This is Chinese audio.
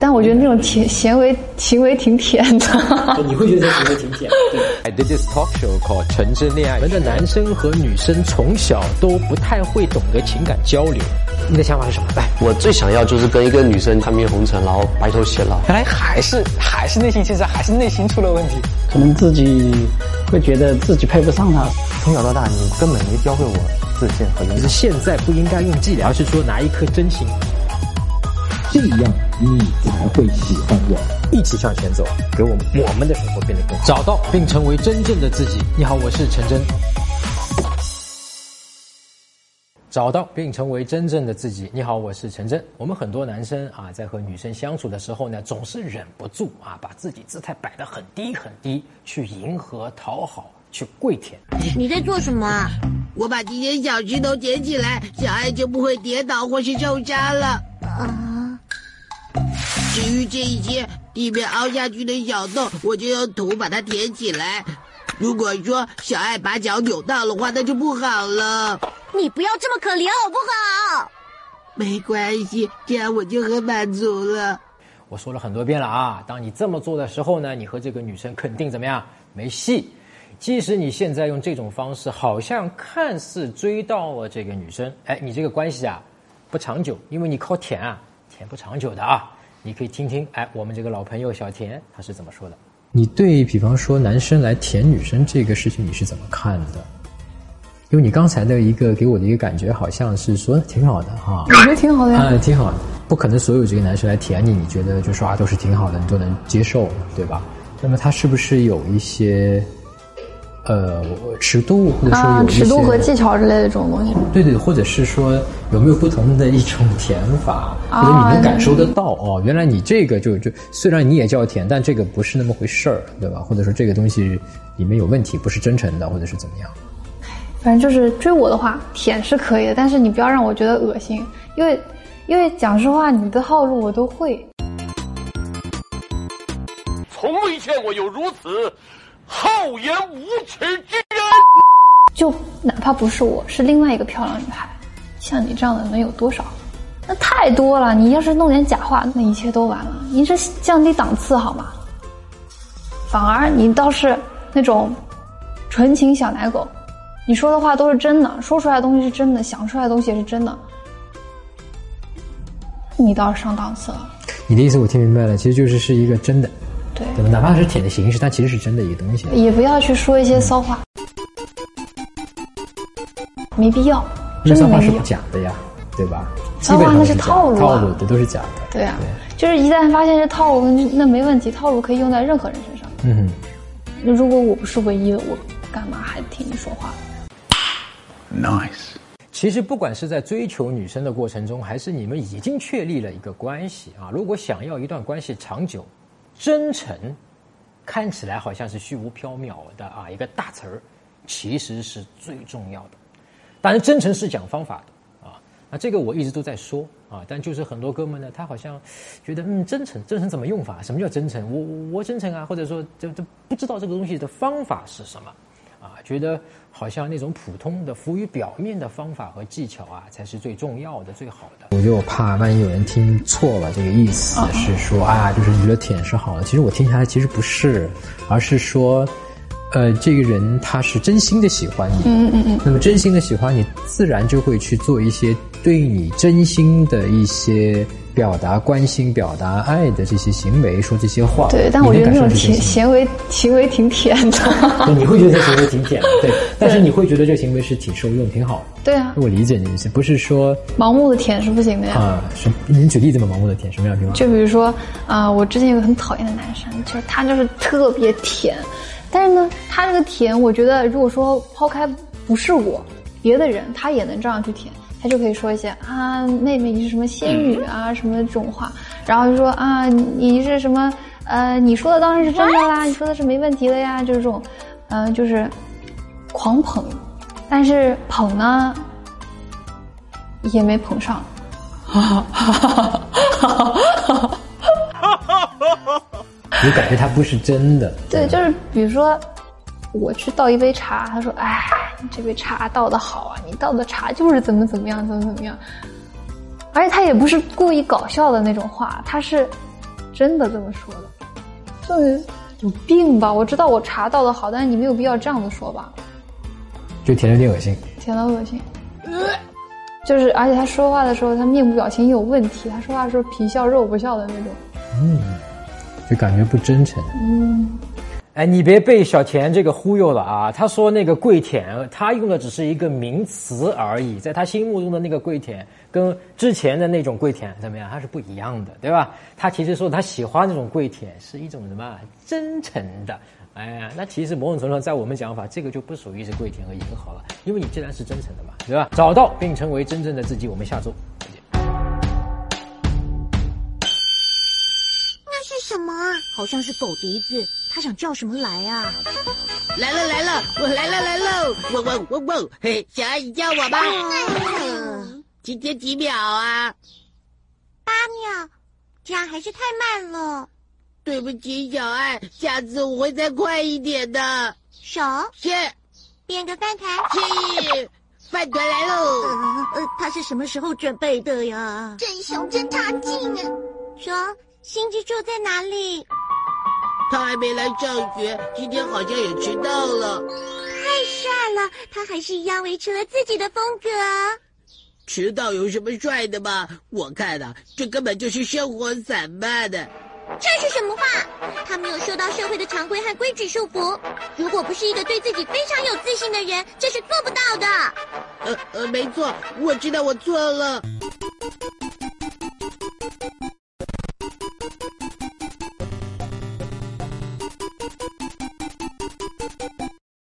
但我觉得那种甜行为行为挺甜的。你会觉得这行为挺甜？对。I did this talk show called《纯真恋爱》。我们的男生和女生从小都不太会懂得情感交流。你的想法是什么？来，我最想要就是跟一个女生看遍红尘，然后白头偕老。原来还是还是内心其实还是内心出了问题。可能自己会觉得自己配不上他。从小到大，你根本没教会我自信和。现在不应该用伎俩，而是说拿一颗真心。这样你才会喜欢我。一起向前走，给我们我们的生活变得更好，找到并成为真正的自己。你好，我是陈真。找到并成为真正的自己。你好，我是陈真。我们很多男生啊，在和女生相处的时候呢，总是忍不住啊，把自己姿态摆得很低很低，去迎合、讨好、去跪舔。你在做什么啊？我把这些小石头捡起来，小爱就不会跌倒或是受伤了。啊。至于这一些地面凹下去的小洞，我就用土把它填起来。如果说小爱把脚扭到的话，那就不好了。你不要这么可怜好不好？没关系，这样我就很满足了。我说了很多遍了啊，当你这么做的时候呢，你和这个女生肯定怎么样？没戏。即使你现在用这种方式，好像看似追到了这个女生，哎，你这个关系啊不长久，因为你靠舔啊舔不长久的啊。你可以听听，哎，我们这个老朋友小田他是怎么说的？你对比方说男生来舔女生这个事情，你是怎么看的？因为你刚才的一个给我的一个感觉，好像是说挺好的哈，我觉得挺好的呀，挺好的。不可能所有这个男生来舔你，你觉得就说啊都是挺好的，你都能接受，对吧？那么他是不是有一些？呃，尺度或者说有尺度和技巧之类的这种东西。对对，或者是说有没有不同的一种舔法，或者你能感受得到哦？原来你这个就就虽然你也叫甜，但这个不是那么回事儿，对吧？或者说这个东西里面有问题，不是真诚的，或者是怎么样？反正就是追我的话，舔是可以的，但是你不要让我觉得恶心，因为因为讲实话，你的套路我都会。从未见过有如此。厚颜无耻之人，就哪怕不是我，是另外一个漂亮女孩，像你这样的能有多少？那太多了。你要是弄点假话，那一切都完了。你这降低档次好吗？反而你倒是那种纯情小奶狗，你说的话都是真的，说出来的东西是真的，想出来的东西也是真的，你倒是上档次了。你的意思我听明白了，其实就是是一个真的。对，哪怕是舔的形式，它其实是真的一个东西。也不要去说一些骚话，没必要。这骚话是假的呀，对吧？骚话那是套路，套路的都是假的。对啊，就是一旦发现是套路，那没问题，套路可以用在任何人身上。嗯，那如果我不是唯一的，我干嘛还听你说话？Nice。其实不管是在追求女生的过程中，还是你们已经确立了一个关系啊，如果想要一段关系长久。真诚看起来好像是虚无缥缈的啊，一个大词儿，其实是最重要的。当然，真诚是讲方法的啊。那这个我一直都在说啊，但就是很多哥们呢，他好像觉得嗯，真诚，真诚怎么用法？什么叫真诚？我我真诚啊，或者说就就不知道这个东西的方法是什么。觉得好像那种普通的浮于表面的方法和技巧啊，才是最重要的、最好的。我就怕万一有人听错了，这个意思是说啊，就是觉得舔是好的。其实我听下来其实不是，而是说，呃，这个人他是真心的喜欢你。嗯嗯嗯。那么真心的喜欢你，自然就会去做一些对你真心的一些。表达关心、表达爱的这些行为，说这些话，对，但我觉得那种行行为行为挺甜的。你会觉得这行为挺甜，对，但是你会觉得这个行为是挺受用、挺好的。对啊，我理解你的意思，不是说盲目的舔是不行的呀。啊，什？你举例子嘛？盲目的舔什么样的地方？就比如说啊，我之前有个很讨厌的男生，就是他就是特别甜，但是呢，他这个舔，我觉得如果说抛开不是我，别的人他也能这样去舔。他就可以说一些啊，妹妹你是什么仙女啊，什么这种话，然后就说啊，你是什么呃，你说的当然是真的啦，你说的是没问题的呀，就是这种，嗯，就是狂捧，但是捧呢也没捧上，哈哈哈哈哈哈！你感觉他不是真的？对，就是比如说。我去倒一杯茶，他说：“哎，你这杯茶倒的好啊，你倒的茶就是怎么怎么样，怎么怎么样。”而且他也不是故意搞笑的那种话，他是真的这么说的，就是有病吧？我知道我茶倒的好，但是你没有必要这样子说吧？就甜的有点恶心，甜到恶心。就是，而且他说话的时候，他面部表情有问题。他说话的时候皮笑肉不笑的那种。嗯，就感觉不真诚。嗯，哎，你别被小田这个忽悠了啊！他说那个跪舔，他用的只是一个名词而已，在他心目中的那个跪舔，跟之前的那种跪舔怎么样？他是不一样的，对吧？他其实说他喜欢那种跪舔，是一种什么真诚的。哎呀，那其实某种程度上，在我们讲法，这个就不属于是跪舔和迎合了，因为你既然是真诚的嘛，对吧？找到并成为真正的自己，我们下周好像是狗笛子，它想叫什么来啊？来了来了，我来了来了！汪汪汪汪！嘿，小爱你叫我吧。今天几秒啊？八秒，这样还是太慢了。对不起，小爱，下次我会再快一点的。手，切，变个饭团。切，饭团来喽。呃呃，他是什么时候准备的呀？真凶真差劲啊！说，新之助在哪里？他还没来上学，今天好像也迟到了。太帅了，他还是一样维持了自己的风格。迟到有什么帅的吗？我看啊，这根本就是生活散漫的。这是什么话？他没有受到社会的常规和规矩束缚。如果不是一个对自己非常有自信的人，这是做不到的。呃呃，没错，我知道我错了。